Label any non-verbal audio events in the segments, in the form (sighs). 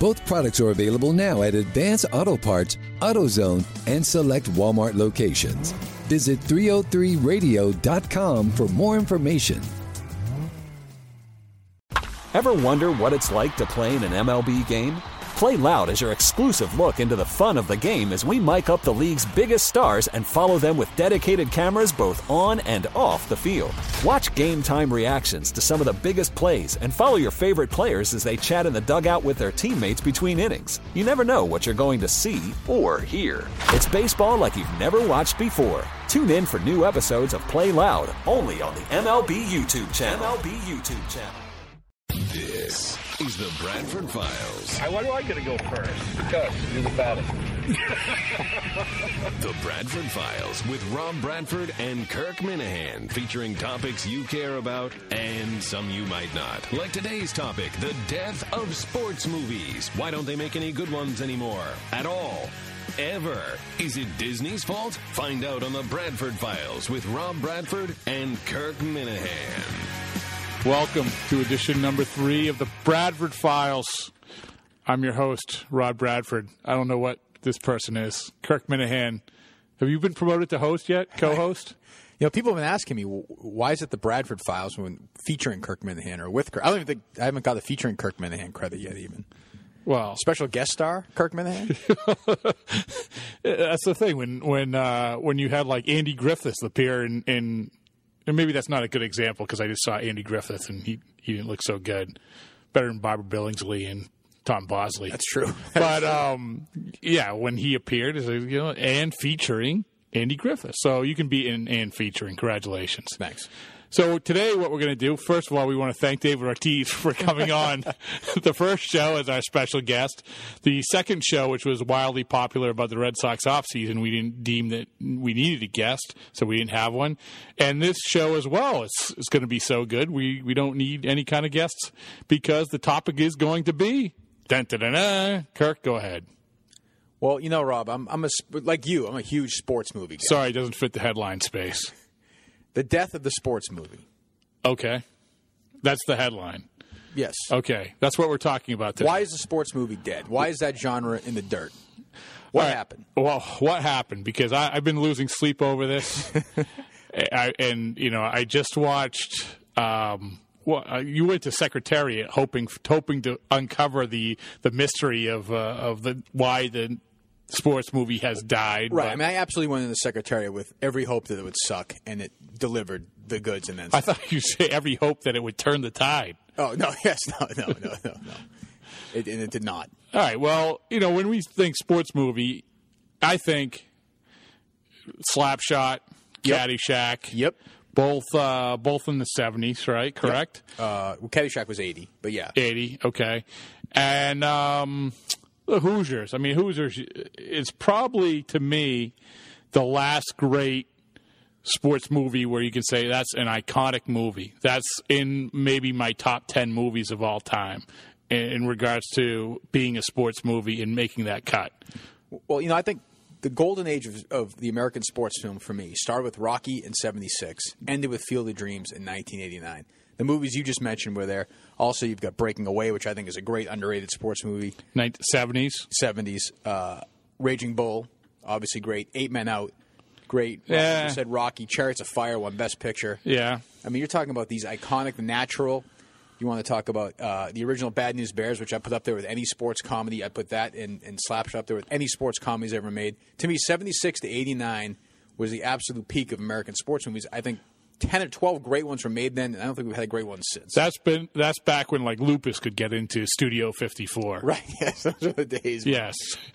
Both products are available now at Advance Auto Parts, AutoZone, and select Walmart locations. Visit 303radio.com for more information. Ever wonder what it's like to play in an MLB game? Play Loud is your exclusive look into the fun of the game as we mic up the league's biggest stars and follow them with dedicated cameras both on and off the field. Watch game time reactions to some of the biggest plays and follow your favorite players as they chat in the dugout with their teammates between innings. You never know what you're going to see or hear. It's baseball like you've never watched before. Tune in for new episodes of Play Loud only on the MLB YouTube channel. MLB YouTube channel. This is the Bradford Files. Why do I get to go first? Because you're the baddest. (laughs) The Bradford Files with Rob Bradford and Kirk Minihane, featuring topics you care about and some you might not. Like today's topic, the death of sports movies. Why don't they make any good ones anymore? At all? Ever? Is it Disney's fault? Find out on the Bradford Files with Rob Bradford and Kirk Minihane. Welcome to edition number three of the Bradford Files. I'm your host, Rob Bradford. I don't know what this person is. Kirk Minihane. Have you been promoted to host yet? (laughs) Co-host? You know, people have been asking me why is it the Bradford Files when featuring Kirk Minihane or with Kirk. I don't even think I haven't got the featuring Kirk Minihane credit yet. Even Well, special guest star Kirk Minihane. (laughs) that's the thing when when uh, when you had like Andy Griffiths appear in, in and maybe that's not a good example because I just saw Andy Griffith and he he didn't look so good. Better than Barbara Billingsley and Tom Bosley. That's true. (laughs) but um, yeah, when he appeared, you know, and featuring Andy Griffith, so you can be in and featuring. Congratulations. Thanks. So today, what we're going to do, first of all, we want to thank David Ortiz for coming (laughs) on the first show as our special guest. The second show, which was wildly popular about the Red Sox offseason, we didn't deem that we needed a guest, so we didn't have one. And this show as well is, is going to be so good, we, we don't need any kind of guests because the topic is going to be. Dun, dun, dun, dun. Kirk, go ahead. Well, you know, Rob, I'm I'm a like you. I'm a huge sports movie guy. Sorry, it doesn't fit the headline space. The death of the sports movie. Okay. That's the headline. Yes. Okay. That's what we're talking about today. Why is the sports movie dead? Why is that genre in the dirt? What right. happened? Well, what happened? Because I, I've been losing sleep over this, (laughs) I, and you know, I just watched. Um, well, uh, you went to Secretariat hoping hoping to uncover the the mystery of uh, of the why the sports movie has died. Right. but I mean, I absolutely went in the Secretariat with every hope that it would suck, and it delivered the goods. And then I thought you say every hope that it would turn the tide. oh no, (laughs) yes, no, no, no, no, no. It, and it did not. All right. Well, you know, when we think sports movie, I think Slapshot, Yep. Caddyshack. Yep. Both uh, both in the seventies, right? Correct. Uh, well, Caddyshack was eighty, but yeah, 80 okay and um the hoosiers. I mean hoosiers is probably to me the last great sports movie where you can say that's an iconic movie. That's in maybe my top 10 movies of all time in, in regards to being a sports movie and making that cut. Well, you know, I think the golden age of, of the American sports film for me started with Rocky in '76, ended with Field of Dreams in 1989. The movies you just mentioned were there. Also, you've got Breaking Away, which I think is a great underrated sports movie. 70s 70s, uh, Raging Bull, obviously great. Eight Men Out, great. Yeah. You said Rocky, Chariots of Fire won Best Picture. yeah I mean, you're talking about these iconic, the natural. You want to talk about uh, the original Bad News Bears, which I put up there with any sports comedy. I put that in, in Slapshot up there with any sports comedies ever made. To me, 76 to 89 was the absolute peak of American sports movies. I think ten or twelve great ones were made then, and I don't think we've had a great ones since. That's been that's back when like Lupus could get into Studio 54. right? (laughs) Yes, those are the days. Yes.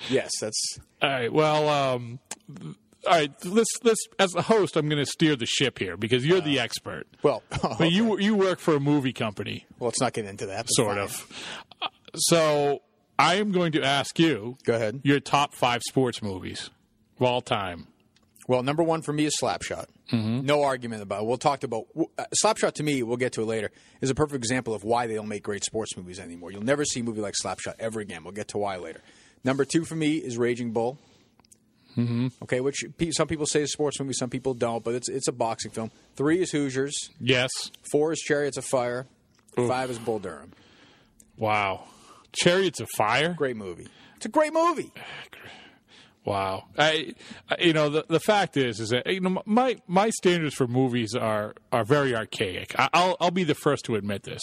Yes, that's All right. Well, um, all right. Let's let's as a host, I'm going to steer the ship here because you're the expert. well. (laughs) But you you work for a movie company, well, let's not get into that. sort fine. of. Uh, So I am going to ask you. Go ahead. Your top five sports movies of all time. Well, number one for me is Slapshot. Mm-hmm. No argument about. it. We'll talk about uh, Slapshot. To me, we'll get to it later. Is a perfect example of why they don't make great sports movies anymore. You'll never see a movie like Slapshot ever again. We'll get to why later. Number two for me is Raging Bull. Mm-hmm. Okay, which some people say is a sports movie, some people don't, but it's it's a boxing film. Three is Hoosiers. Yes. Four is Chariots of Fire. Five is Bull Durham. Wow. Chariots of Fire. Great movie. It's a great movie. (sighs) Wow. I, you know, the the fact is, is that you know my my standards for movies are are very archaic. I, I'll I'll be the first to admit this.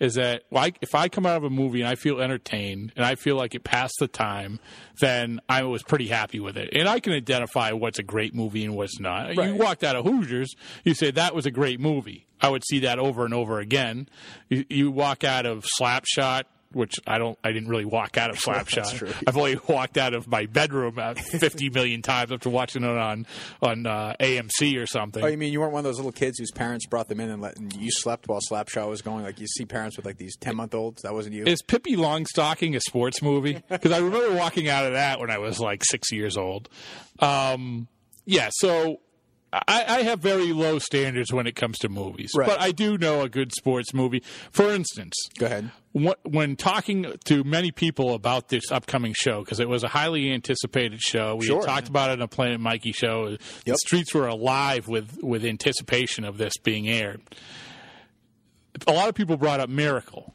Is that like if I come out of a movie and I feel entertained and I feel like it passed the time, then I was pretty happy with it. And I can identify what's a great movie and what's not. You walked out of Hoosiers, you say that was a great movie. I would see that over and over again. You, you walk out of Slapshot. Which I don't, I didn't really walk out of (laughs) Slapshot. true. I've only walked out of my bedroom uh, (laughs) 50 million times after watching it on on uh, AMC or something. Oh, you mean you weren't one of those little kids whose parents brought them in and, let, and you slept while Slapshot was going? Like you see parents with like these ten month olds. That wasn't you. Is Pippi Longstocking a sports movie? (laughs) Because I remember walking out of that when I was like six years old. Um, yeah, so I, I have very low standards when it comes to movies, Right. but I do know a good sports movie. For instance, Go ahead. when talking to many people about this upcoming show, because it was a highly anticipated show, we Sure. had talked about it in a Planet Mikey show. The streets were alive with with anticipation of this being aired. A lot of people brought up Miracle,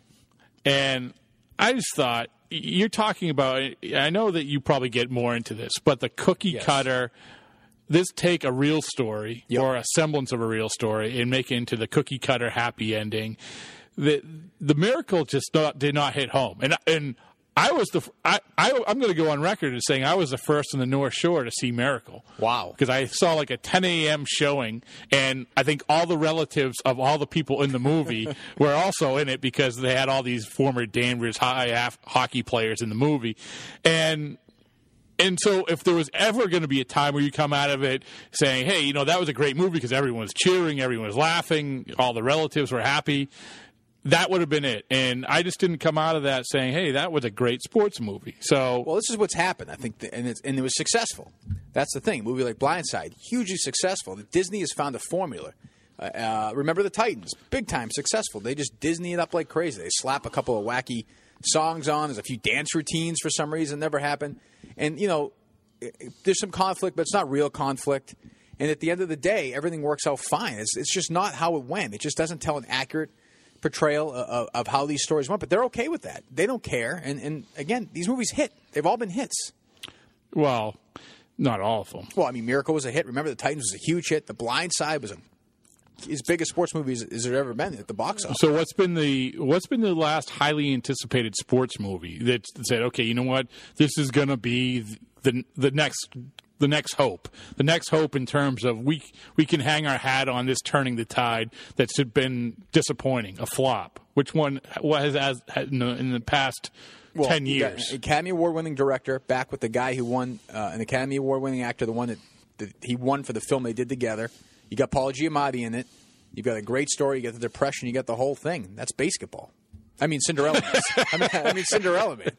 and I just thought you're talking about. I know that you probably get more into this, but the cookie cutter. This take a real story Yep. or a semblance of a real story and make it into the cookie cutter happy ending the the miracle just not, did not hit home, and and I was the I, I I'm going to go on record as saying I was the first in the North Shore to see Miracle. Wow. Because I saw like a 10 a.m. showing, and I think all the relatives of all the people in the movie (laughs) were also in it because they had all these former Danvers high af- hockey players in the movie, and and so, if there was ever going to be a time where you come out of it saying, "Hey, you know, that was a great movie because everyone was cheering, everyone was laughing, all the relatives were happy," that would have been it. And I just didn't come out of that saying, "Hey, that was a great sports movie." So, Well, this is what's happened. I think, and and it was successful. That's the thing. A movie like Blindside, hugely successful. Disney has found a formula. Uh, uh, remember the Titans, big time successful. They just Disney it up like crazy. They slap a couple of wacky songs on. There's a few dance routines for some reason never happen. And you know, there's some conflict, but it's not real conflict. And at the end of the day, everything works out fine. It's, it's just not how it went. It just doesn't tell an accurate portrayal of, of how these stories went. But they're okay with that. They don't care. And, and again, these movies hit. They've all been hits. well, not all of them. Well, I mean, Miracle was a hit. Remember, The Titans was a huge hit. The Blind Side was a, as big a sports movie as, as there ever been at the box office. So, what's been the what's been the last highly anticipated sports movie that said, "Okay, you know what, this is going to be the the next." The next hope, the next hope in terms of we we can hang our hat on this turning the tide that's been disappointing, a flop. Which one what has as in the, in the past Well, ten years? an Academy Award winning director back with the guy who won uh, an Academy Award winning actor, the one that, that he won for the film they did together. You got Paul Giamatti in it. You've got a great story. You got the depression. You got the whole thing. That's basketball. I mean Cinderella Man. I mean, I mean Cinderella Man.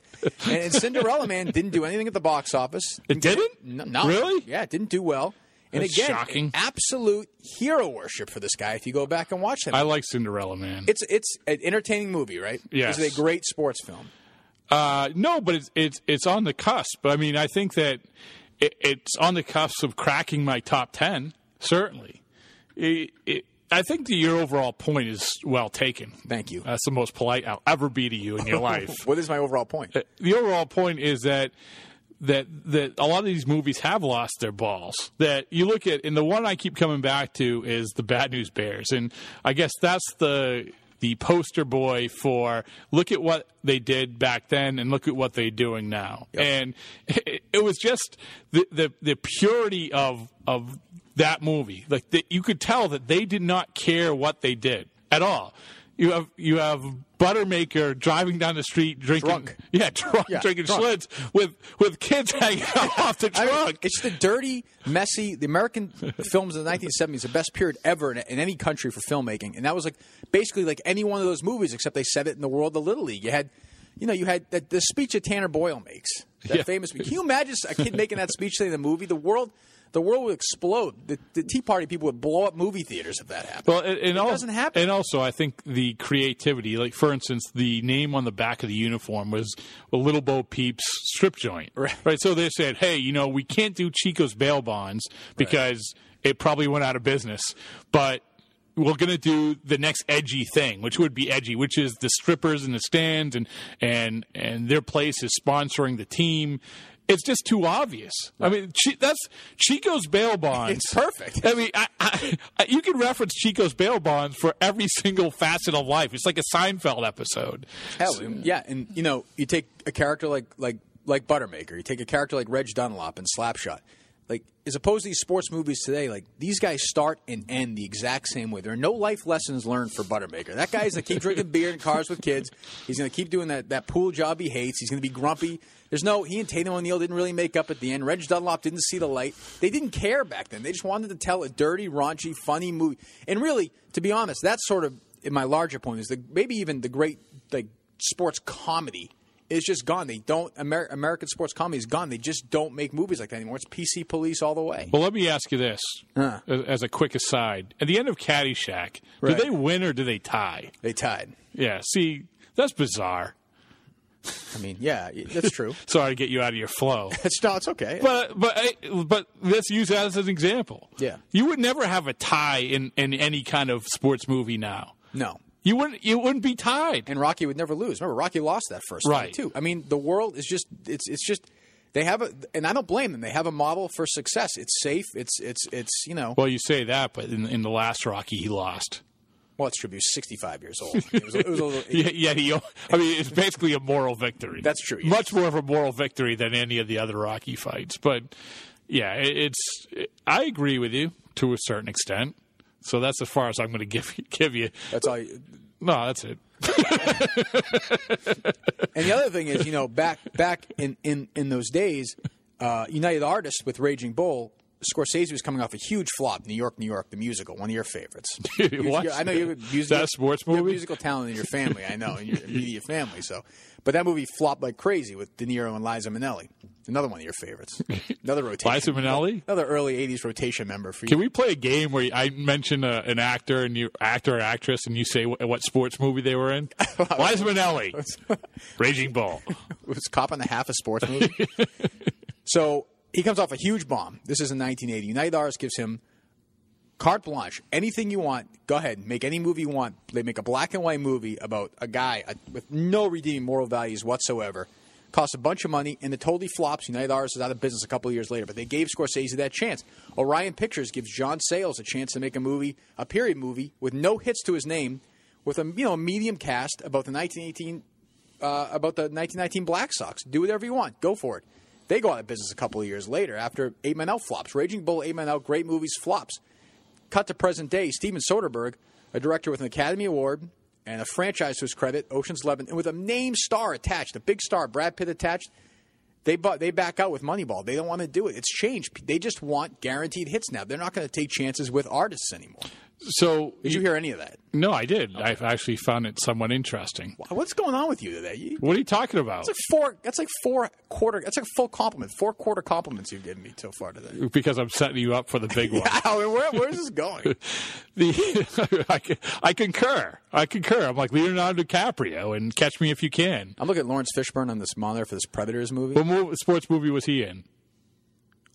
And, and Cinderella Man didn't do anything at the box office. It didn't? No, no. Really? Yeah, it didn't do well. And That's again, shocking. absolute hero worship for this guy. If you go back and watch him, I like Cinderella Man. it's it's an entertaining movie, right? Yes. it's a great sports film. Uh, no, but it's it's it's on the cusp. I mean, I think that it, it's on the cusp of cracking my top ten. Certainly, it, it, I think that your overall point is well taken. Thank you. That's the most polite I'll ever be to you in your (laughs) life. What is my overall point? Uh, the overall point is that that that a lot of these movies have lost their balls. That you look at, and the one I keep coming back to is the Bad News Bears, and I guess that's the the poster boy for look at what they did back then and look at what they're doing now. And it, (laughs) it was just the, the the purity of of that movie. Like that, you could tell that they did not care what they did at all. You have you have Buttermaker driving down the street drinking, Drunk. yeah, (laughs) drunk, Yeah, drinking drunk. Schlitz with with kids (laughs) hanging out off the I trunk. mean, it's the dirty, messy. The American films of the 1970s, the best period ever in, in any country for filmmaking, and that was like basically like any one of those movies, except they set it in the world of the Little League. You had, you know, you had the, the speech that Tanner Boyle makes, that Yeah. famous. Can you imagine a kid making that speech in the movie? The world, the world would explode. The, the Tea Party people would blow up movie theaters if that happened. Well, and, and it al- doesn't happen. And also, I think the creativity, like for instance, the name on the back of the uniform was a Little Bo Peeps strip joint. Right. So they said, hey, you know, we can't do Chico's bail bonds because it probably went out of business, but we're going to do the next edgy thing, which would be edgy, which is the strippers in the stands and and and their place is sponsoring the team. It's just too obvious. I mean, that's Chico's bail bonds. It's perfect. I mean, I, I, you can reference Chico's bail bonds for every single facet of life. It's like a Seinfeld episode. Hell, yeah, and you know, you take a character like like like Buttermaker, you take a character like Reg Dunlop in Slapshot. Like as opposed to these sports movies today, like these guys start and end the exact same way. There are no life lessons learned for Buttermaker. That guy's gonna keep drinking beer in cars with kids. He's gonna keep doing that that pool job he hates. He's gonna be grumpy. There's no he and Tatum O'Neal didn't really make up at the end. Reg Dunlop didn't see the light. They didn't care back then. They just wanted to tell a dirty, raunchy, funny movie. And really, to be honest, that's sort of in my larger point is the maybe even the great like sports comedy is just gone. They don't Amer- American sports comedy is gone. They just don't make movies like that anymore. It's PC police all the way. Well, let me ask you this Huh. as, as a quick aside. At the end of Caddyshack, Right. do they win or do they tie? They tied. Yeah, see, that's bizarre. I mean, yeah, that's true. (laughs) Sorry to get you out of your flow. (laughs) It's no, it's okay. But but eh, but let's use that as an example. Yeah. you would never have a tie in, in any kind of sports movie now. no. You wouldn't you wouldn't be tied. And Rocky would never lose. Remember, Rocky lost that first Right. fight too. I mean, the world is just it's it's just they have a and I don't blame them. They have a model for success. It's safe. It's it's it's you know Well, you say that, but in, in the last Rocky, he lost. well, it's true. He was sixty five years old. It was, it was a little, (laughs) Yeah, yeah. He, I mean, it's basically a moral victory. That's true, yes. Much more of a moral victory than any of the other Rocky fights. But yeah, it, it's. I agree with you to a certain extent. So that's as far as I'm going to give (laughs) give you. That's all. You, No, that's it. (laughs) And the other thing is, you know, back back in in in those days, uh, United Artists with Raging Bull, Scorsese was coming off a huge flop. New York, New York, the musical, one of your favorites. (laughs) What? I know you're a music, Is that a sports you have movie? musical talent in your family. I know in your (laughs) immediate family. So, but that movie flopped like crazy with De Niro and Liza Minnelli. Another one of your favorites. (laughs) Another rotation. Liza Minnelli? Another early '80s rotation member for you. Can we play a game where I mention a, an actor and you actor or actress and you say what, what sports movie they were in? Liza Minnelli, Raging Bull. It was Cop and a Half a sports movie. so he comes off a huge bomb. This is in 1980. United Artists gives him carte blanche. Anything you want, go ahead. Make any movie you want. They make a black and white movie about a guy uh, with no redeeming moral values whatsoever. Costs a bunch of money, and it totally flops. United Artists is out of business a couple of years later, but they gave Scorsese that chance. Orion Pictures gives John Sayles a chance to make a movie, a period movie, with no hits to his name, with a you know a medium cast about the 1918 uh, about the 1919 Black Sox. Do whatever you want. Go for it. They go out of business a couple of years later after Eight Men Out flops. Raging Bull, Eight Men Out, great movies, flops. Cut to present day, Steven Soderbergh, a director with an Academy Award and a franchise to his credit, Ocean's Eleven, and with a name star attached, a big star, Brad Pitt attached. They bu- they back out with Moneyball. They don't want to do it. It's changed. They just want guaranteed hits now. They're not going to take chances with artists anymore. So Did you hear any of that? No, I did. I actually found it somewhat interesting. What's going on with you today? You, What are you talking about? That's like four. That's like four quarter. That's like a full compliment. Four quarter compliments you've given me so far today. Because I'm setting you up for the big (laughs) one. I mean, where, where's this going? (laughs) The, (laughs) I, I concur. I concur. I'm like Leonardo DiCaprio and Catch Me If You Can. I'm looking at Laurence Fishburne on this monitor for this Predators movie. What sports movie was he in?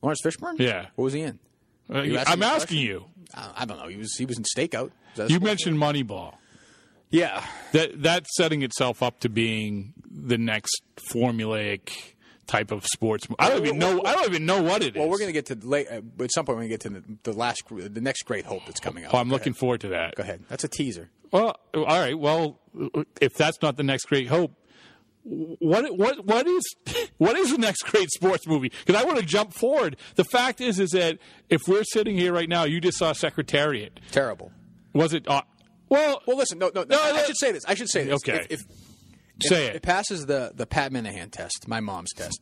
Laurence Fishburne? Yeah. What was he in? Uh, You asking I'm asking you. I, don't know. He was he was in Stakeout. Is that a You mentioned Moneyball. Yeah. That that's setting itself up to being the next formulaic type of sports. I don't even know. I don't even know what it is. Well, we're going to get to late uh, at some point. We're going to get to the, the last, the next great hope that's coming up. Oh, I'm Go looking ahead. forward to that. Go ahead. That's a teaser. Well, all right. Well, if that's not the next great hope, what what what is what is the next great sports movie? Because I want to jump forward. The fact is, is that if we're sitting here right now, you just saw Secretariat. Terrible. Was it? Uh, well, Well, listen. No, no. No, I no. should say this. I should say this. Okay. If, if, say if it. it passes the the Pat Minihane test, my mom's test,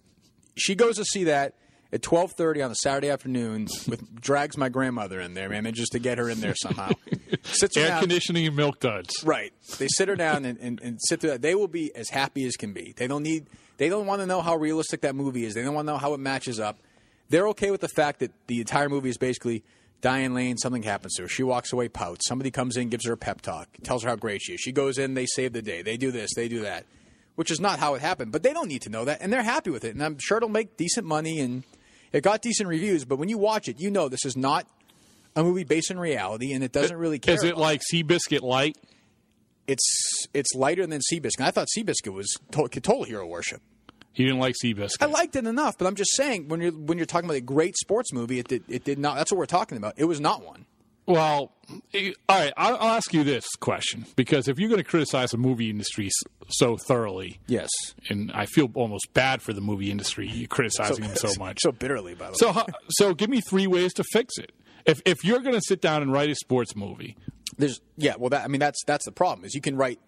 she goes to see that at twelve thirty on a Saturday afternoon. With drags my grandmother in there, man, just to get her in there somehow. (laughs) Sits Air conditioning and milk duds. Right. They sit her down and, and, and sit through that. They will be as happy as can be. They don't need. They don't want to know how realistic that movie is. They don't want to know how it matches up. They're okay with the fact that the entire movie is basically Diane Lane. Something happens to her. She walks away, pouts. Somebody comes in, gives her a pep talk, tells her how great she is. She goes in. They save the day. They do this. They do that. Which is not how it happened. But they don't need to know that, and they're happy with it. And I'm sure it'll make decent money, and it got decent reviews. But when you watch it, you know this is not a movie based in reality, and it doesn't really care. Is it like Seabiscuit light? it's it's lighter than Seabiscuit. I thought Seabiscuit was to- total hero worship. You didn't like Seabiscuit. I liked it enough, but I'm just saying when you're when you're talking about a great sports movie, it did it did not. That's what we're talking about. It was not one. Well, eh, all right. I'll, I'll ask you this question because if you're going to criticize the movie industry so thoroughly, Yes. and I feel almost bad for the movie industry, you're criticizing them so (laughs) much. so bitterly, by the way. So, so give me three ways to fix it. If if you're going to sit down and write a sports movie, There's yeah. Well, that I mean that's that's the problem is you can write,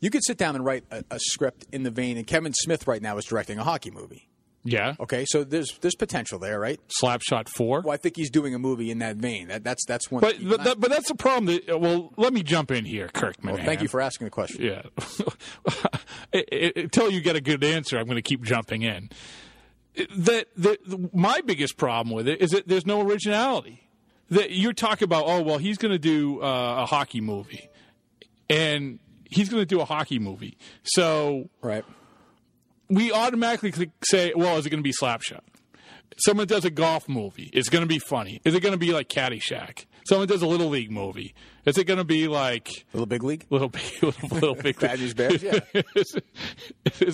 you could sit down and write a, a script in the vein. And Kevin Smith right now is directing a hockey movie. yeah, Okay, so there's there's potential there, right? Slapshot Four. Well, I think he's doing a movie in that vein. That, that's that's one. But but, that, but that's the problem. That, uh, well, let me jump in here, Kirkman. Well, thank you for asking the question. Yeah. (laughs) Until you get a good answer, I'm going to keep jumping in. That the, my biggest problem with it is that there's no originality. That you're talking about, oh well, he's going to do uh, a hockey movie, and he's going to do a hockey movie. So Right. we automatically say, well, is it going to be Slapshot? Someone does a golf movie. It's going to be funny. Is it going to be like Caddyshack? Someone does a Little League movie. Is it going to be like Little Big League. Little Big, (laughs) Little, little Big Badgers Bears. Yeah. (laughs) is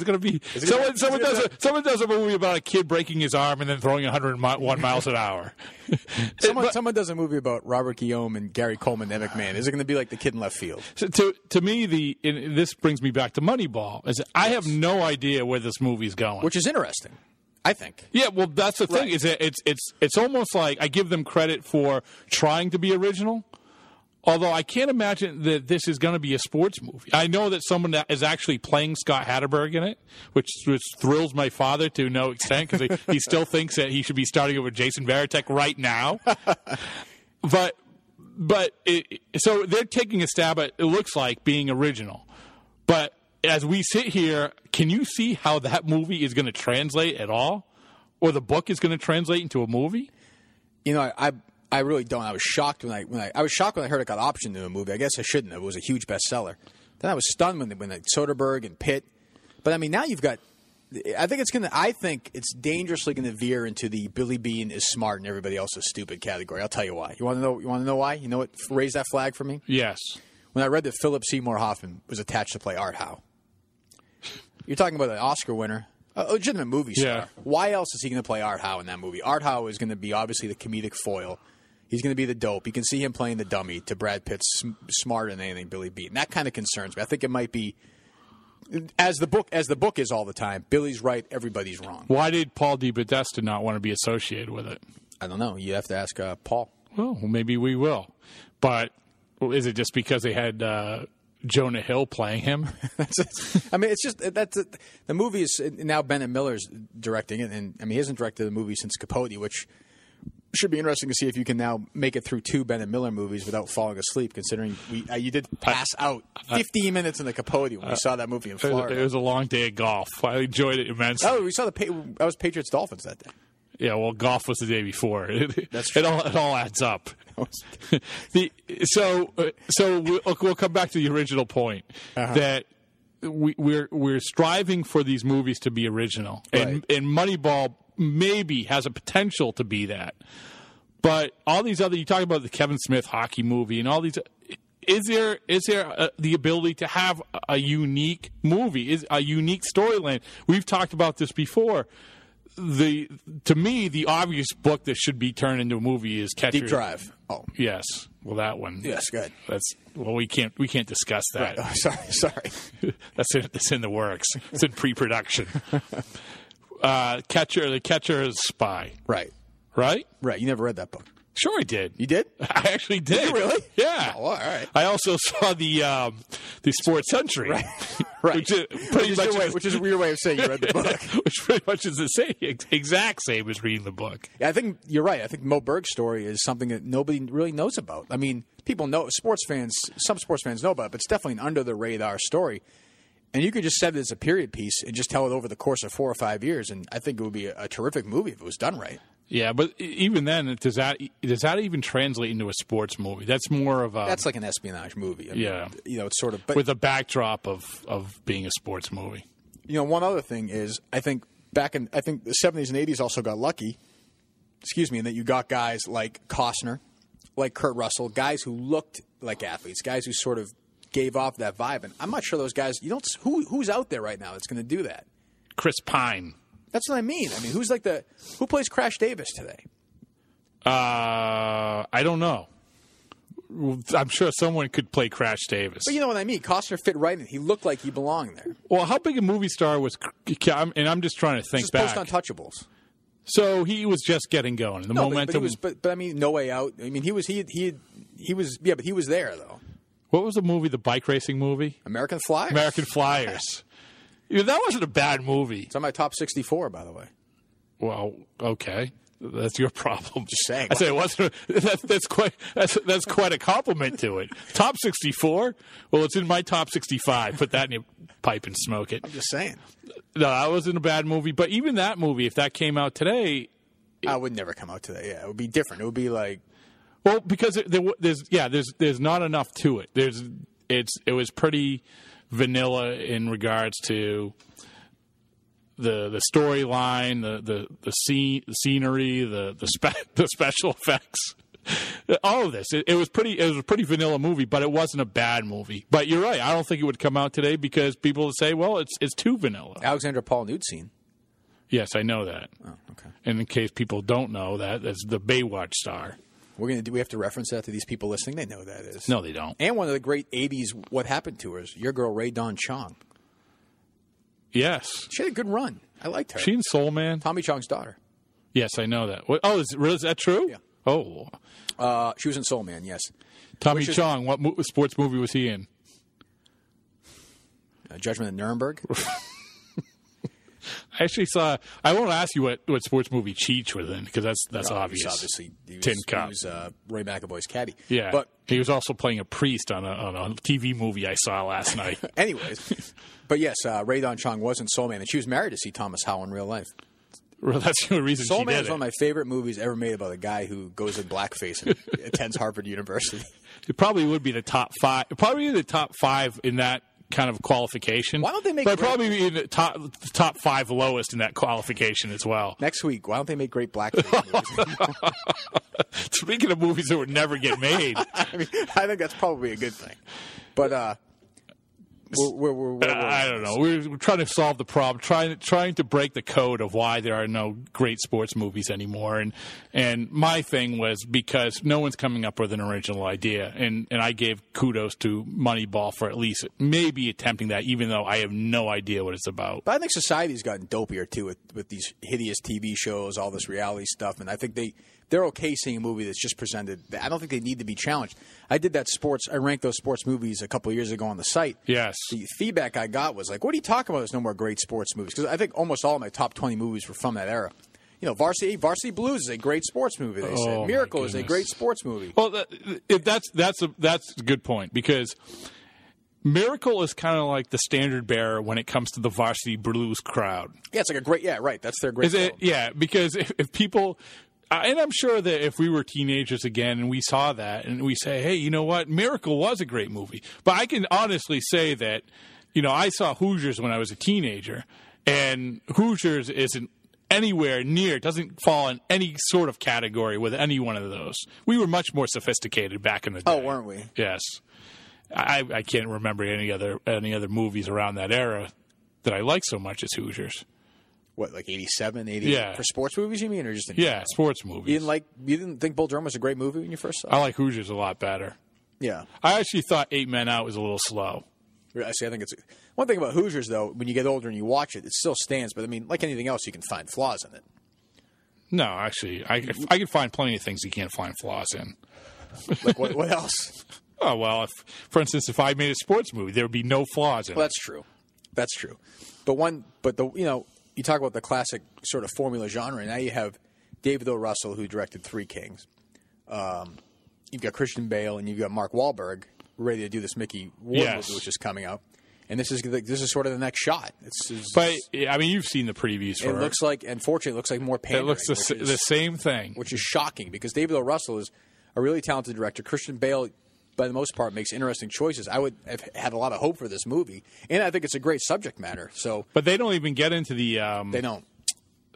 it going to be someone? gonna- someone is does a someone does a movie about a kid breaking his arm and then throwing 101 miles an hour. (laughs) Someone, But- someone does a movie about Robert Guillaume and Gary Coleman and McMahon. Is it going to be like the kid in left field? So to to me, the this brings me back to Moneyball. Is that I have no idea where this movie's going. Which is interesting, I think. Yeah, well, that's the thing. Right. Is it's it's it's almost like I give them credit for trying to be original. Although I can't imagine that this is going to be a sports movie. I know that someone that is actually playing Scott Hatteberg in it, which, which thrills my father to no extent because he, he still thinks that he should be starting over Jason Varitek right now. (laughs) but but it, so they're taking a stab at it looks like being original. But as we sit here, can you see how that movie is going to translate at all, or the book is going to translate into a movie? You know, I, I I really don't. I was shocked when I when I, I was shocked when I heard it got optioned to a movie. I guess I shouldn't have. It was a huge bestseller. Then I was stunned when when Soderbergh and Pitt. But I mean, now you've got. I think it's gonna. I think it's dangerously gonna veer into the Billy Beane is smart and everybody else is stupid category. I'll tell you why. You want to know? You want to know why? You know what? Raise that flag for me. Yes. When I read that Philip Seymour Hoffman was attached to play Art Howe. You're talking about an Oscar winner, a legitimate movie star. Yeah. Why else is he going to play Art Howe in that movie? Art Howe is going to be obviously the comedic foil. He's going to be the dope. You can see him playing the dummy to Brad Pitt's sm- smarter than anything Billy Beaton. That kind of concerns me. I think it might be as the book as the book is all the time. Billy's right, everybody's wrong. Why did Paul DePodesta not want to be associated with it? I don't know. You have to ask uh, Paul. Well, maybe we will. But is it just because they had uh, Jonah Hill playing him? (laughs) I mean, it's just that's a, the movie is now Bennett Miller's directing it, and I mean he hasn't directed the movie since Capote, which should be interesting to see if you can now make it through two Bennett Miller movies without falling asleep. Considering we uh, you did pass out 15 minutes in the Capote when we saw that movie in It was, Florida. it was a long day of golf. I enjoyed it immensely. oh, we saw the that was Patriots Dolphins that day. Yeah, well, golf was the day before. (laughs) It, That's it all it all adds up. (laughs) (laughs) the so uh, so we'll, we'll come back to the original point Uh-huh. that we, we're we're striving for these movies to be original, and Right. and Moneyball maybe has a potential to be that. But all these other you talk about the Kevin Smith hockey movie and all these. Is there is there uh the ability to have a unique movie? Is a unique storyline? We've talked about this before. The to me the obvious book that should be turned into a movie is Catcher. Deep Drive. Oh, Yes. Well, that one. yes, good. That's well, we can't we can't discuss that. Oh, sorry, (laughs) sorry. (laughs) That's in, that's in the works. It's in pre-production. (laughs) uh, catcher, the catcher is spy, Right, right? right. You never read that book. Sure, I did. You did? (laughs) I actually did. you really? (laughs) Yeah. Oh, all right. I also saw the um, the Sports Century, Right. (laughs) Which is Which pretty is, much way, is- which is a weird way of saying you read the book. which pretty much is the same, exact same as reading the book. Yeah, I think you're right. I think Moe Berg's story is something that nobody really knows about. I mean, people know sports fans. Some sports fans know about it, but it's definitely an under the radar story. And you could just set it as a period piece and just tell it over the course of four or five years, and I think it would be a, a terrific movie if it was done right. Yeah, but even then, does that does that even translate into a sports movie? That's more of a That's like an espionage movie. I mean, Yeah. you know, it's sort of. But with a backdrop of of being a sports movie. you know, one other thing is I think back in I think the seventies and eighties also got lucky. Excuse me, in that you got guys like Costner, like Kurt Russell, guys who looked like athletes, guys who sort of gave off that vibe. And I'm not sure those guys. You don't who who's out there right now that's going to do that. Chris Pine. That's what I mean. I mean, who's like the who plays Crash Davis today? Uh, I don't know. I'm sure someone could play Crash Davis. But you know what I mean. Costner fit right in. He looked like he belonged there. well, how big a movie star was? And I'm just trying to think back. Just back. post Untouchables. So he was just getting going. The No, but- but, momentum. he was. But, but I mean, No Way Out. I mean, he was. He he he was. Yeah, but he was there though. what was the movie? The bike racing movie? American Flyer. American Flyers. (laughs) That wasn't a bad movie. It's on my top 64, by the way. Well, okay. That's your problem. Just saying. I say it wasn't. (laughs) That's, that's quite. That's, that's quite a compliment to it. Top sixty-four. Well, it's in my top sixty-five. Put that in your pipe and smoke it. I'm just saying. No, that wasn't a bad movie. But even that movie, if that came out today, I would never come out today. Yeah, it would be different. It would be like well, because there, there's yeah, there's there's not enough to it. There's it's it was pretty vanilla in regards to the the storyline, the the the scene, the scenery, the the, spe- (laughs) the special effects. All of this, it, it was pretty. It was a pretty vanilla movie, but it wasn't a bad movie. But you're right. I don't think it would come out today because people would say, "Well, it's it's too vanilla." Alexandra Paul nude scene. Yes, I know that. Oh, okay. And in case people don't know that, that's the Baywatch star. We're gonna do. We have to reference that to these people listening. They know who that is. No, they don't. And one of the great '80s "What Happened to Her" is your girl Rae Dawn Chong. Yes, She had a good run. I liked her. she in Soul Man. Tommy Chong's daughter. Yes, I know that. What, oh, is, is that true? Yeah. Oh, Uh, she was in Soul Man. Yes. Tommy Which is- Chong. What mo- sports movie was he in? Uh, Judgment at Nuremberg. (laughs) I actually saw. I won't ask you what, what sports movie Cheech was in because that's that's No, he was obvious. Obviously, he was, Tin He was uh, Roy McAvoy's caddy. yeah, But he was also playing a priest on a on a TV movie I saw last (laughs) night. anyways, but yes, uh, Rae Dawn Chong was in Soul Man, and she was married to C. Thomas Howell in real life. well, that's the only reason Soul Man is one of my favorite movies ever made about a guy who goes in blackface and (laughs) attends Harvard University. It probably would be the top five. Probably the top five in that kind of qualification. Why don't they make But great- probably be in the top top five lowest in that qualification as well. Next week, why don't they make great black (laughs) movies? Speaking of movies that would never get made, (laughs) I mean, I think that's probably a good thing. But uh, we're, we're, we're, we're, I don't know. We're, we're trying to solve the problem, trying trying to break the code of why there are no great sports movies anymore. And and my thing was because no one's coming up with an original idea, and and I gave kudos to Moneyball for at least maybe attempting that, even though I have no idea what it's about. But I think society's gotten dopier too with, with these hideous TV shows, all this reality stuff, and I think they they're okay seeing a movie that's just presented. I don't think they need to be challenged. I did that sports. I ranked those sports movies a couple of years ago on the site. Yes. The feedback I got was like, "What are you talking about? There's no more great sports movies." Because I think almost all of my top 20 movies were from that era. You know, Varsity Varsity Blues is a great sports movie. They Oh, my Miracle is a great sports movie. Well, that, if that's that's a that's a good point because Miracle is kind of like the standard bearer when it comes to the varsity blues crowd. Yeah, it's like a great. Yeah, right. That's their great. Is it? Yeah, because if, if people, Uh, and I'm sure that if we were teenagers again and we saw that and we say, hey, you know what, Miracle was a great movie, but I can honestly say that, you know, I saw Hoosiers when I was a teenager, and Hoosiers isn't anywhere near doesn't fall in any sort of category with any one of those. We were much more sophisticated back in the oh, day. Oh, weren't we? Yes, I, I can't remember any other any other movies around that era that I like so much as Hoosiers. What, like 87, 80 Yeah. for sports movies? You mean, or just in Yeah, sports movies. You didn't like? You didn't think Bull Durham was a great movie when you first saw it? I like Hoosiers a lot better. yeah. I actually thought Eight Men Out was a little slow. I see. I think it's one thing about Hoosiers though. When you get older and you watch it, it still stands. But I mean, like anything else, you can find flaws in it. No, actually, I I could find plenty of things you can't find flaws in. Like what, what else? (laughs) Oh well, if for instance, if I made a sports movie, there would be no flaws in Well, it. that's true. That's true. But one, but the you know, you talk about the classic sort of formula genre. Now you have David O. Russell, who directed Three Kings. Um, you've got Christian Bale, and you've got Mark Wahlberg ready to do this Micky Ward Yes. movie, which is coming out. And this is the- this is sort of the next shot. It's, it's But I mean, you've seen the previews for it looks like, unfortunately, it looks like more pain. It looks the, is- the same thing. which is shocking because David O. Russell is a really talented director. Christian Bale, by the most part, makes interesting choices. I would have had a lot of hope for this movie, and I think it's a great subject matter. So But they don't even get into the um, they don't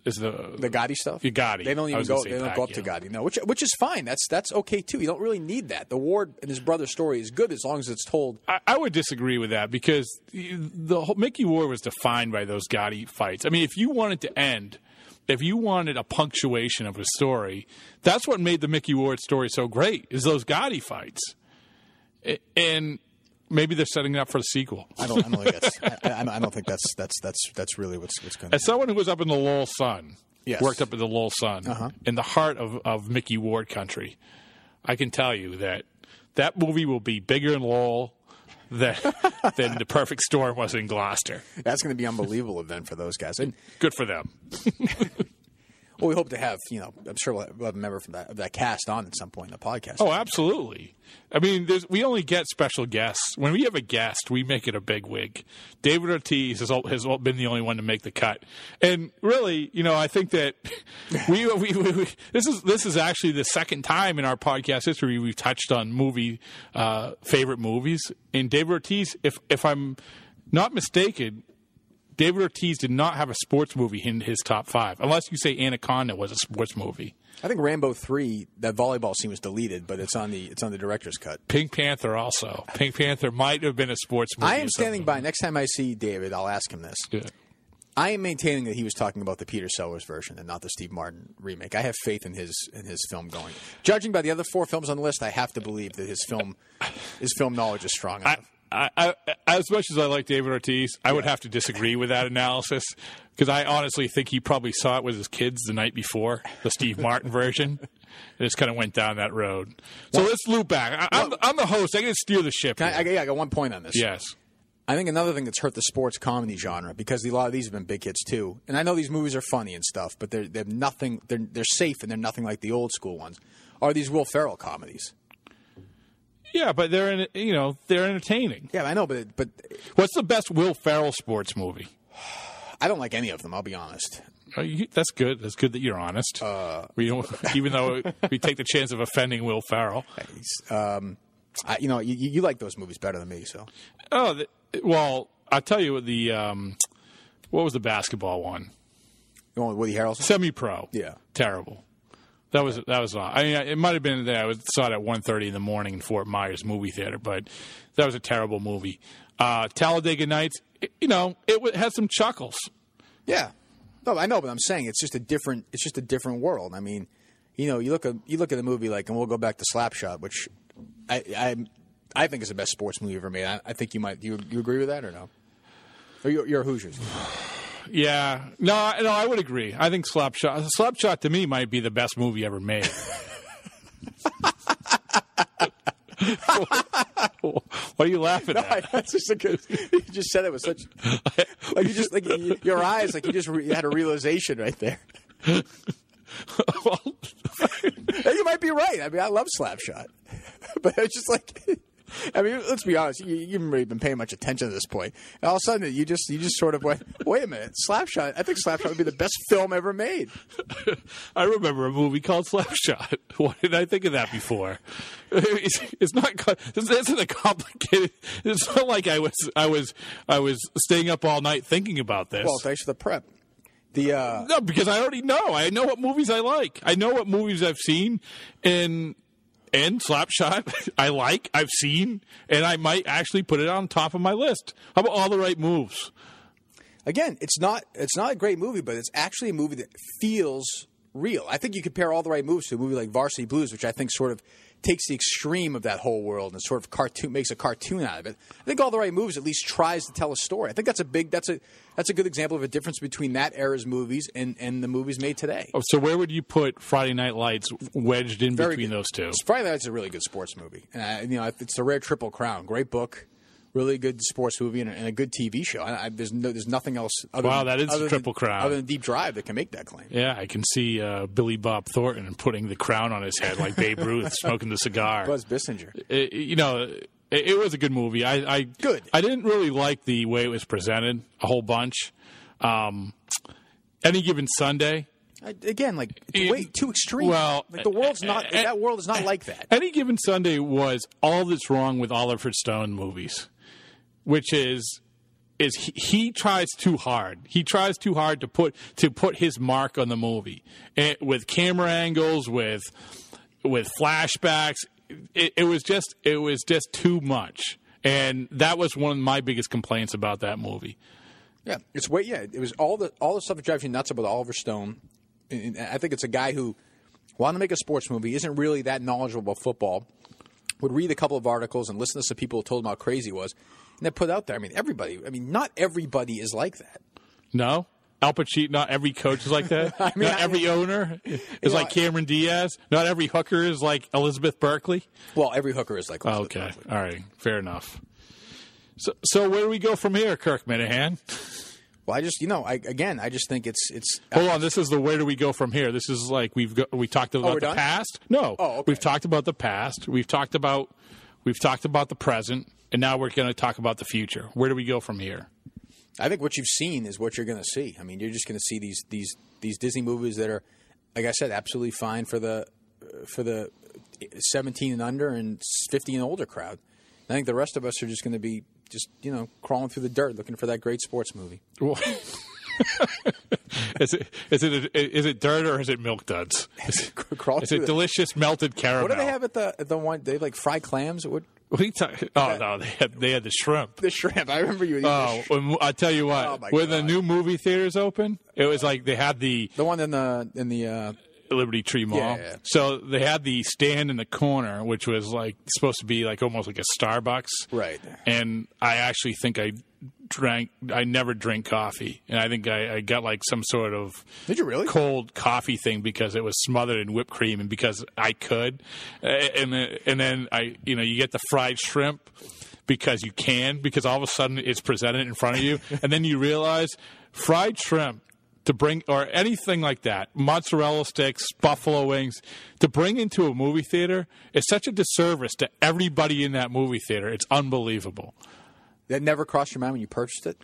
is the the Gatti stuff. Gatti. They don't even go. They don't go up to Gill. Gatti. No, which which is fine. That's that's okay too. You don't really need that. The Ward and his brother's story is good as long as it's told. I, I would disagree with that because the whole, Micky Ward was defined by those Gatti fights. I mean, if you wanted to end, if you wanted a punctuation of a story, that's what made the Micky Ward story so great. Is those Gatti fights, and maybe they're setting it up for the sequel. I don't. I don't think that's. I, I, I don't think that's that's that's that's really what's what's going. To As someone who was up in the Lowell Sun, Yes. worked up in the Lowell Sun, Uh-huh. in the heart of, of Micky Ward country, I can tell you that that movie will be bigger in Lowell than, (laughs) than The Perfect Storm was in Gloucester. That's going to be unbelievable event for those guys. And Good for them. (laughs) well, we hope to have you know. I'm sure we'll have a member from that that cast on at some point in the podcast. Oh, absolutely. I mean, we only get special guests. When we have a guest, we make it a big wig. David Ortiz has, has been the only one to make the cut. And really, you know, I think that (laughs) we, we, we, we this is this is actually the second time in our podcast history we've touched on movie uh, favorite movies. And David Ortiz, if if I'm not mistaken, David Ortiz did not have a sports movie in his top five, unless you say Anaconda was a sports movie. I think Rambo three that volleyball scene was deleted, but it's on the it's on the director's cut. Pink Panther also. Pink Panther might have been a sports movie. I am standing by. Next time I see David, I'll ask him this. Yeah. I am maintaining that he was talking about the Peter Sellers version and not the Steve Martin remake. I have faith in his in his film going. Judging by the other four films on the list, I have to believe that his film his film knowledge is strong enough. I, I, as much as I like David Ortiz, I would have to disagree with that analysis because I honestly think he probably saw it with his kids the night before the Steve (laughs) Martin version. And just kind of went down that road. So let's loop back. I, I'm, I'm the host. I can steer the ship. I, I, yeah, I got one point on this. yes. I think another thing that's hurt the sports comedy genre because a lot of these have been big hits too. And I know these movies are funny and stuff, but they're they're nothing. They're they're safe and they're nothing like the old school ones. Are these Will Ferrell comedies? Yeah, but they're in, you know they're entertaining. Yeah, I know, but but What's the best Will Ferrell sports movie? I don't like any of them. I'll be honest. Uh, you- That's good. That's good that you're honest. Uh, (laughs) we don't, even though we take the chance of offending Will Ferrell. Um, I, you know, you, you like those movies better than me, so Oh, the, well, I'll tell you what the um, what was the basketball one? you want Woody Harrelson? Semi-pro. Yeah. terrible. That was that was. I mean, it might have been that I saw it at 1.30 in the morning in Fort Myers movie theater, but that was a terrible movie. Uh, Talladega Nights. it- you know, it had some chuckles. Yeah, no, I know, but I'm saying it's just a different. It's just a different world. I mean, you know, you look at you look at a movie like, and we'll go back to Slapshot, which I I, I think is the best sports movie ever made. I, I think you might. You you agree with that or no? Or you're, you're a Hoosiers. Yeah, no, I- no, I would agree. I think Slapshot, Slapshot to me might be the best movie ever made. (laughs) (laughs) what are you laughing at? That's just a. You just said it with such (laughs) like you just like you, your eyes like you just re, you had a realization right there. well, you might be right. I mean, I love Slapshot, but it's just like. (laughs) I mean, let's be honest. You, you haven't really been paying much attention at this point. And all of a sudden, you just you just sort of went, "Wait a minute, Slapshot! I think Slapshot would be the best film ever made." (laughs) I remember a movie called Slapshot. (laughs) Why did I think of that before? It's, it's not. This isn't a complicated. It's not like I was. I was. I was staying up all night thinking about this. Well, thanks for the prep. The uh, no, because I already know. I know what movies I like. I know what movies I've seen, and and Slapshot (laughs) I like. I've seen, and I might actually put it on top of my list. How about all the right moves? again, it's not it's not a great movie, but it's actually a movie that feels real. I think you compare all the right moves to a movie like Varsity Blues, which I think sort of takes the extreme of that whole world and sort of cartoon makes a cartoon out of it. I think all the right moves at least tries to tell a story. I think that's a big that's a that's a good example of a difference between that era's movies and, and the movies made today. Oh, so where would you put Friday Night Lights wedged in Very between good. those two? Friday Night Lights is a really good sports movie. Uh, you know, it's a rare triple crown. Great book, really good sports movie, and a, and a good TV show. I, I, there's no, there's nothing else. Other Wow, than, that is a triple than, crown. Other than Deep Drive, that can make that claim. Yeah, I can see uh, Billy Bob Thornton putting the crown on his head like Babe Ruth (laughs) smoking the cigar. Buzz Bissinger. It- you know, it, it was a good movie. I, I Good. I didn't really like the way it was presented a whole bunch. Um, any given Sunday, again, like way too extreme. well, like the world's not that world is not like that. Any Given Sunday was all that's wrong with Oliver Stone movies, which is is he, he tries too hard. He tries too hard to put to put his mark on the movie with camera angles, with with flashbacks. It, it was just it was just too much, and that was one of my biggest complaints about that movie. Yeah, it's way. Yeah, it was all the all the stuff that drives you nuts about Oliver Stone. And I think it's a guy who wanted to make a sports movie, isn't really that knowledgeable about football. Would read a couple of articles and listen to some people who told him how crazy he was, and then put out there. I mean, everybody. I mean, not everybody is like that. No. Al Pacino, not every coach is like that. (laughs) I mean, not I- every owner is know, like Cameron Diaz. Not every hooker is like Elizabeth Berkley. Well, every hooker is like. Elizabeth Okay. Berkley. All right. Fair enough. So, so where do we go from here, Kirk Minihane? Well, I just you know, I, again, I just think it's it's. Hold on. This is the where do we go from here? This is like we've got, we talked oh, about Oh, the done? past. No. Oh, okay. We've talked about the past. We've talked about we've talked about the present, and now we're going to talk about the future. Where do we go from here? I think what you've seen is what you're going to see. I mean, you're just going to see these these these Disney movies that are, like I said, absolutely fine for the for the 17 and under and 50 and older crowd. I think the rest of us are just going to be just you know crawling through the dirt looking for that great sports movie. Well, (laughs) is it is it is it dirt or is it milk duds? Is, (laughs) Crawl is it delicious melted caramel? What do they have at the at the one? They like fried clams. What you talking- oh no, they had they had the shrimp. the shrimp? I remember you. Oh, shrimp. I tell you what, Oh, when the new movie theaters open, it was like they had the the one in the in the uh, Liberty Tree Mall. Yeah, yeah. So they had the stand in the corner, which was like supposed to be like almost like a Starbucks. Right. And I actually think I drank. I never drink coffee, and I think I, I got like some sort of Did you really? cold coffee thing because it was smothered in whipped cream, and because I could, Uh, and then, and then I, you know, you get the fried shrimp because you can, because all of a sudden it's presented in front of you, (laughs) and then you realize fried shrimp to bring or anything like that, mozzarella sticks, buffalo wings, to bring into a movie theater is such a disservice to everybody in that movie theater. It's unbelievable. That never crossed your mind when you purchased it.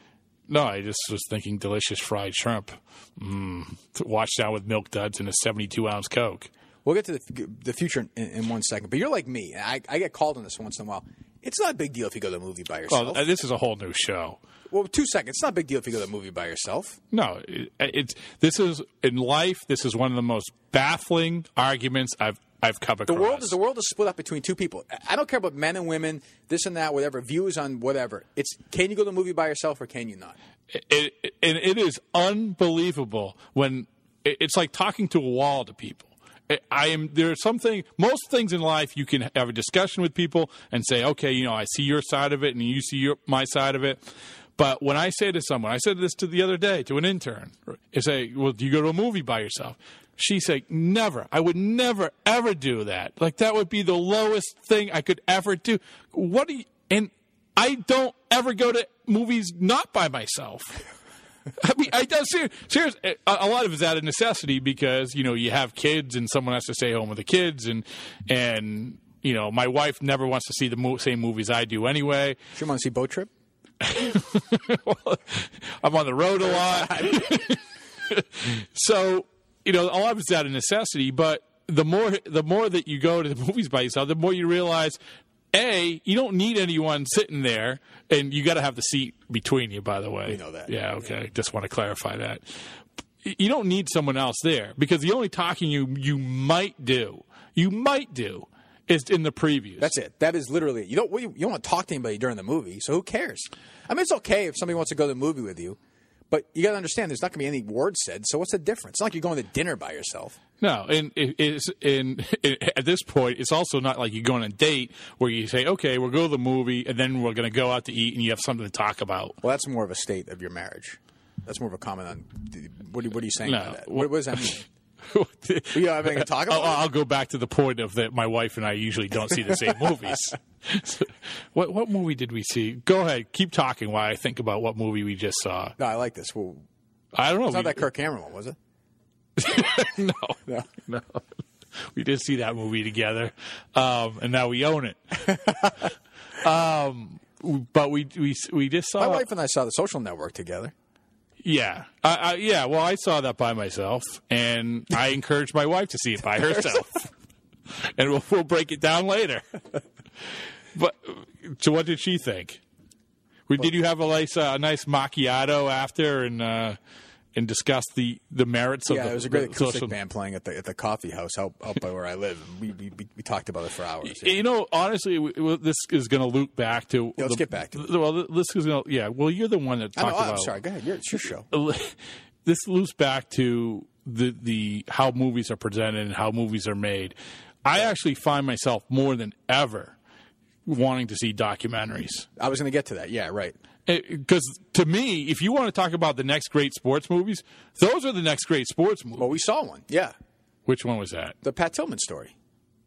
No, I just was thinking delicious fried shrimp. Mm, washed down with milk duds and a 72 ounce Coke. We'll get to the, the future in, in one second. But you're like me. I, I get called on this once in a while. It's not a big deal if you go to a movie by yourself. Well, uh, this is a whole new show. Well, two seconds. It's not a big deal if you go to a movie by yourself. No, it, it's this is in life. This is one of the most baffling arguments I've I've come The world is the world is split up between two people. I- don't care about men and women, this and that, whatever views on whatever. It's can you go to a movie by yourself or can you not? it, it, and it is unbelievable when it's like talking to a wall to people. I- am there are something most things in life you can have a discussion with people and say, okay, you know, I see your side of it and you see your, my side of it. But when I say to someone, I said this to the other day to an intern, I say, well, do you go to a movie by yourself? She said, never. I would never, ever do that. Like, that would be the lowest thing I could ever do. What do you, and I don't ever go to movies not by myself. I mean, I does serious. serious a, a lot of it's out of necessity because you know you have kids and someone has to stay home with the kids and and you know my wife never wants to see the mo- same movies I do anyway. Sure, want to see Boat Trip? (laughs) I'm on the road a lot, (laughs) (laughs) so you know a lot of it's out of necessity. But the more the more that you go to the (laughs) movies by yourself, the more you realize. A, you don't need anyone sitting there, and you got to have the seat between you. By the way, We know that. Yeah, okay. Just want to clarify that. You don't need someone else there because the only talking you you might do, you might do, is in the previews. That's it. That is literally it. You don't you don't want to talk to anybody during the movie, so who cares? I mean, it's okay if somebody wants to go to the movie with you, But you got to understand, there's not going to be any words said. So what's the difference? It's not like you're going to dinner by yourself. No, and it's in (laughs) at this point, it's also not like you go on a date where you say, "Okay, we'll go to the movie, and then we're going to go out to eat, and you have something to talk about." Well, that's more of a state of your marriage. That's more of a comment on what are, what are you saying No. What, what does that mean? Don't have anything to talk about? I'll, I'll go back to the point of that. My wife and I usually don't see the same (laughs) movies. So, what what movie did we see? Go ahead, keep talking while I think about what movie we just saw. No, I like this. Well, I don't know. it's not we- that Kirk Cameron one, was it? (laughs) no, No. (laughs) no. We did see that movie together, um, and now we own it. (laughs) um, but we we we just saw. My wife and I saw The Social Network together. Yeah, I, I, yeah. Well, I saw that by myself, and I encouraged my wife to see it by herself, and we'll, we'll break it down later. But so, what did she think? We, did you have a nice uh, a nice macchiato after and uh, and discuss the the merits of Yeah, the, it was a great acoustic social- band playing at the at the coffee house out, out by where I live. We, we we we talked about it for hours. yeah. You know, honestly, we- well, this is going to loop back to. Yeah, let's the- get back to it. Well, this is going to. Yeah, well, you're the one that know, talked I'm about. sorry. Go ahead. You're, it's your show. (laughs) this loops back to the the how movies are presented and how movies are made. I actually find myself more than ever wanting to see documentaries I was going to get to that. Yeah, right. Eh, because to me, if you want to talk about the next great sports movies, those are the next great sports movies. Well, we saw one. Yeah, Which one was that? the Pat Tillman story.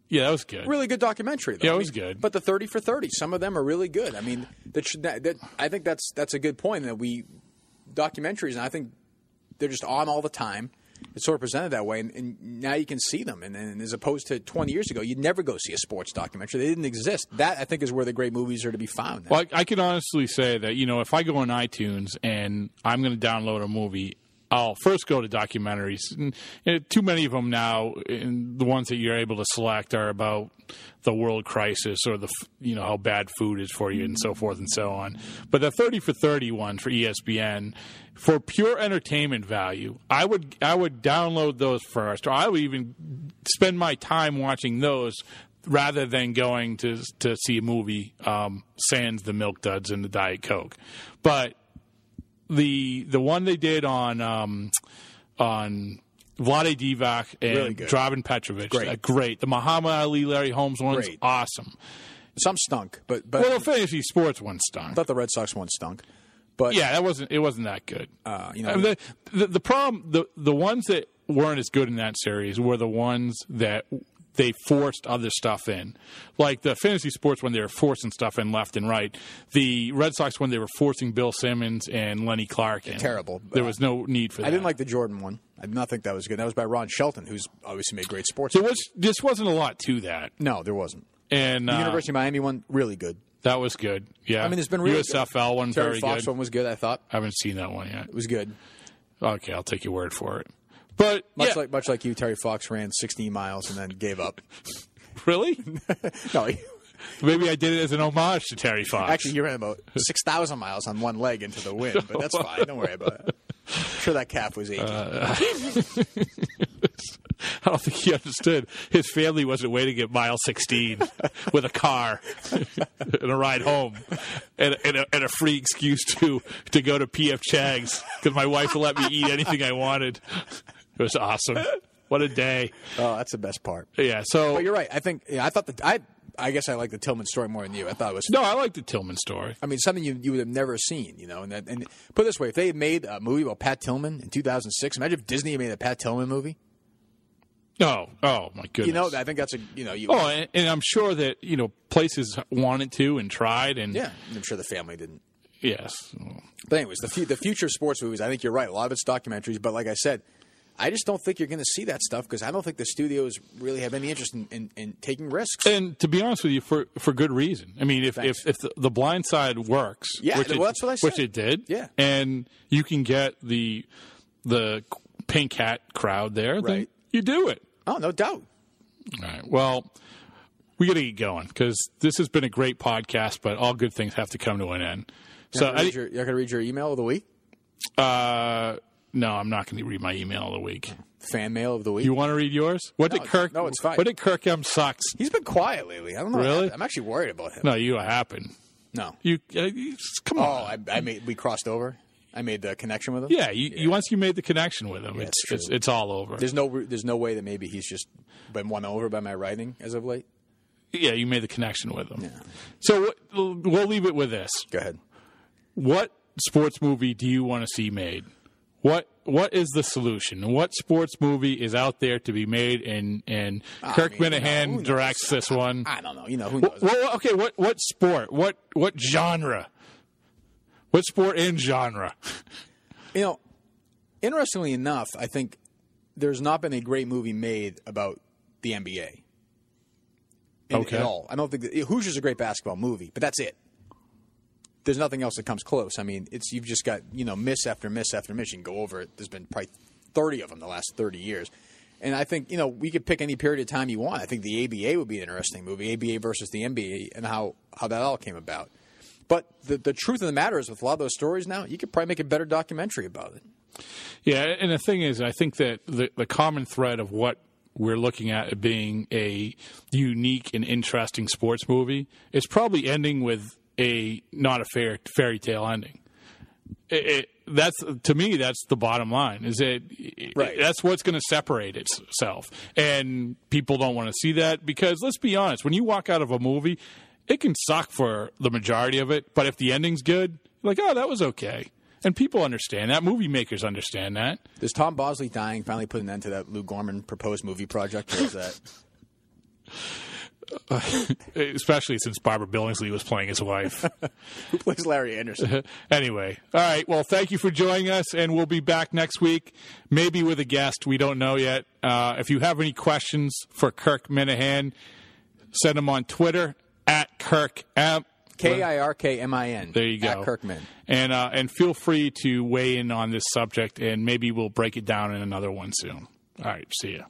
Yeah, that was good. Really good documentary. Though. Yeah, it I was mean, good. But the thirty for thirty, some of them are really good. I mean, that, should, that, that I think that's that's a good point that we documentaries, and I think they're just on all the time. It's sort of presented that way, and, and now you can see them. And, and as opposed to twenty years ago, you'd never go see a sports documentary; they didn't exist. That I think is where the great movies are to be found. Well, I, I can honestly say that you know if I go on iTunes and I'm going to download a movie, I'll first go to documentaries. And, too many of them now, the ones that you're able to select are about the world crisis or the you know how bad food is for you and so forth and so on. But the 30 for 30 one for ESPN. For pure entertainment value, I would I would download those first, or I would even spend my time watching those rather than going to to see a movie um, sans the milk duds and the diet coke. But the the one they did on um, on Vlade Divac and Really good. Drazen Petrovic, Great. uh, great. The Muhammad Ali Larry Holmes one's Great. awesome. some stunk, but but Well, the fantasy sports one stunk. I thought the Red Sox one stunk. But Yeah, that wasn't it. Wasn't that good? Uh, you know- I mean, the, the the problem the the ones that weren't as good in that series were the ones that they forced other stuff in, like the fantasy sports when they were forcing stuff in left and right. The Red Sox when they were forcing Bill Simmons and Lenny Clarke in. Terrible. There was no need for that. I didn't like the Jordan one. I did not think that was good. That was by Ron Shelton, who's obviously made great sports. There was this wasn't a lot to that, no, there wasn't. and The uh, University of Miami one really good. that was good. Yeah, I mean, there's been really USFL one Terry very Fox good. one was good. I thought I haven't seen that one yet. it was good. Okay, I'll take your word for it. But Much yeah, like much like you, Terry Fox ran 16 miles and then gave up. (laughs) really. (laughs) no, he, (laughs) Maybe I did it as an homage to Terry Fox. actually, you ran about 6,000 miles on one leg into the wind, but that's fine. Don't worry about it. I'm sure that calf was aching. Uh, I don't think he understood. His family wasn't waiting at mile 16 with a car and a ride home and, and, a, and a free excuse to, to go to PF Chang's because my wife would let me eat anything I wanted. It was awesome. What a day. oh, that's the best part. Yeah, so. But you're right. I think yeah, I thought that I I guess I like the Tillman story more than you. I thought it was No, I like the Tillman story. I mean, something you, you would have never seen, you know. And that, and put it this way, if they had made a movie about Pat Tillman in 2006, imagine if Disney had made a Pat Tillman movie. Oh, oh my goodness. You know, I think that's a you know you. Oh, and, and I'm sure that, you know, places wanted to and tried and. yeah, I'm sure the family didn't. Yes. But anyways, the fu- the future sports movies, I think you're right. A lot of it's documentaries, but like I said, I just don't think you're going to see that stuff because I don't think the studios really have any interest in, in, in taking risks. And to be honest with you, for for good reason. I mean, if Thanks. if, if the, the blind side works, Yeah, which well, it, that's what I said. which it did, Yeah. and you can get the the pink hat crowd there, then Right. you do it. oh, no doubt. All right. Well, we got to get going because this has been a great podcast, but all good things have to come to an end. So, You're not gonna I, you're going to read your email of the week, uh, no, I'm not going to read my email of the week. fan mail of the week. You want to read yours? What No, did Kirk? no, it's fine. What did Kirk M sucks? He's been quiet lately. I don't know. Really? I'm actually worried about him. No, you happen. No. You uh, you- come Oh, on. I, I made we crossed over. I made the connection with him. Yeah, you, you once you made the connection with him, Yeah, it's, it's it's it's all over. There's no there's no way that maybe he's just been won over by my writing as of late. yeah, you made the connection with him. Yeah. So we'll leave it with this. Go ahead. What sports movie do you want to see made? What what is the solution? What sports movie is out there to be made? And and Kirk mean, you know, Minihane directs this one. I don't know. You know who knows? well, okay. What what sport? What what genre? What sport and genre? (laughs) You know, interestingly enough, I think there's not been a great movie made about the NBA. In, Okay. At all. I don't think that, Hoosiers a great basketball movie, but that's it. There's nothing else that comes close. I mean, it's you've just got you know miss after miss after miss. You can go over it. There's been probably 30 of them the last 30 years. And I think you know we could pick any period of time you want. I think the ABA would be an interesting movie, ABA versus the NBA, and how how that all came about. But the the truth of the matter is, with a lot of those stories now, you could probably make a better documentary about it. Yeah, and the thing is, I think that the the common thread of what we're looking at being a unique and interesting sports movie is probably ending with a not a fair fairy tale ending. It, it, that's to me that's the bottom line is it Right. that's what's going to separate itself and people don't want to see that because let's be honest when you walk out of a movie it can suck for the majority of it but if the ending's good like oh that was okay and people understand that movie makers understand that Does Tom Bosley dying finally put an end to that Lou Gorman proposed movie project? Or is that (laughs) (laughs) especially since Barbara Billingsley was playing his wife. (laughs) who plays Larry Andersen? (laughs) anyway, all right. Well, thank you for joining us, and we'll be back next week, maybe with a guest. We don't know yet. Uh, if you have any questions for Kirk Minihane, send them on Twitter at Kirk M. K I R K M I N. There you go, At Kirkman. and uh, and feel free to weigh in on this subject, and maybe we'll break it down in another one soon. All right, see ya.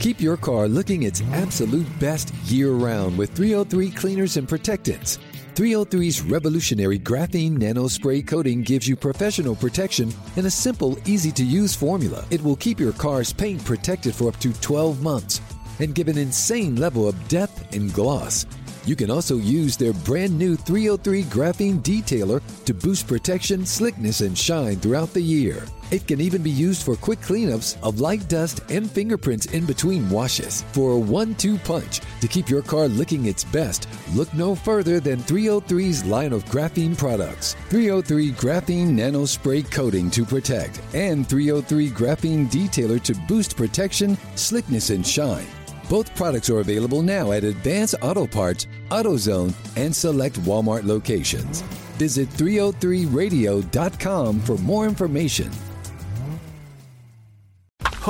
Keep your car looking its absolute best year round with 303 cleaners and protectants. 303's revolutionary graphene nano spray coating gives you professional protection in a simple, easy to use formula. It will keep your car's paint protected for up to 12 months and give an insane level of depth and gloss. You can also use their brand new 303 graphene detailer to boost protection, slickness, and shine throughout the year. It can even be used for quick cleanups of light dust and fingerprints in between washes. For a one two punch to keep your car looking its best, look no further than 303's line of graphene products 303 Graphene Nano Spray Coating to protect, and 303 Graphene Detailer to boost protection, slickness, and shine. Both products are available now at Advance Auto Parts, AutoZone, and select Walmart locations. Visit 303radio.com for more information.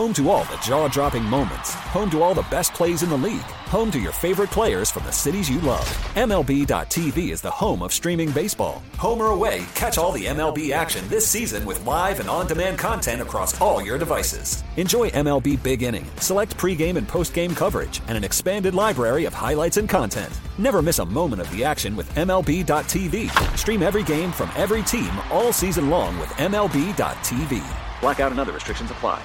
Home to all the jaw dropping moments. Home to all the best plays in the league. Home to your favorite players from the cities you love. MLB.tv is the home of streaming baseball. Home or away, catch all the MLB action this season with live and on demand content across all your devices. Enjoy MLB Big Inning, select pregame and postgame coverage, and an expanded library of highlights and content. Never miss a moment of the action with MLB.tv. Stream every game from every team all season long with MLB.tv. Blackout and other restrictions apply.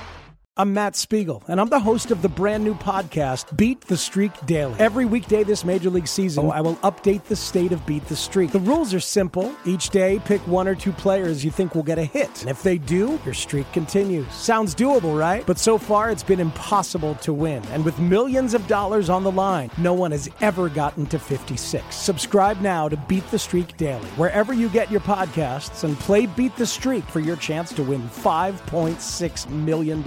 I'm Matt Spiegel, and I'm the host of the brand new podcast, Beat the Streak Daily. Every weekday this major league season, I will update the state of Beat the Streak. The rules are simple. Each day, pick one or two players you think will get a hit. And if they do, your streak continues. Sounds doable, right? But so far, it's been impossible to win. And with millions of dollars on the line, no one has ever gotten to 56. Subscribe now to Beat the Streak Daily, wherever you get your podcasts, and play Beat the Streak for your chance to win $5.6 million.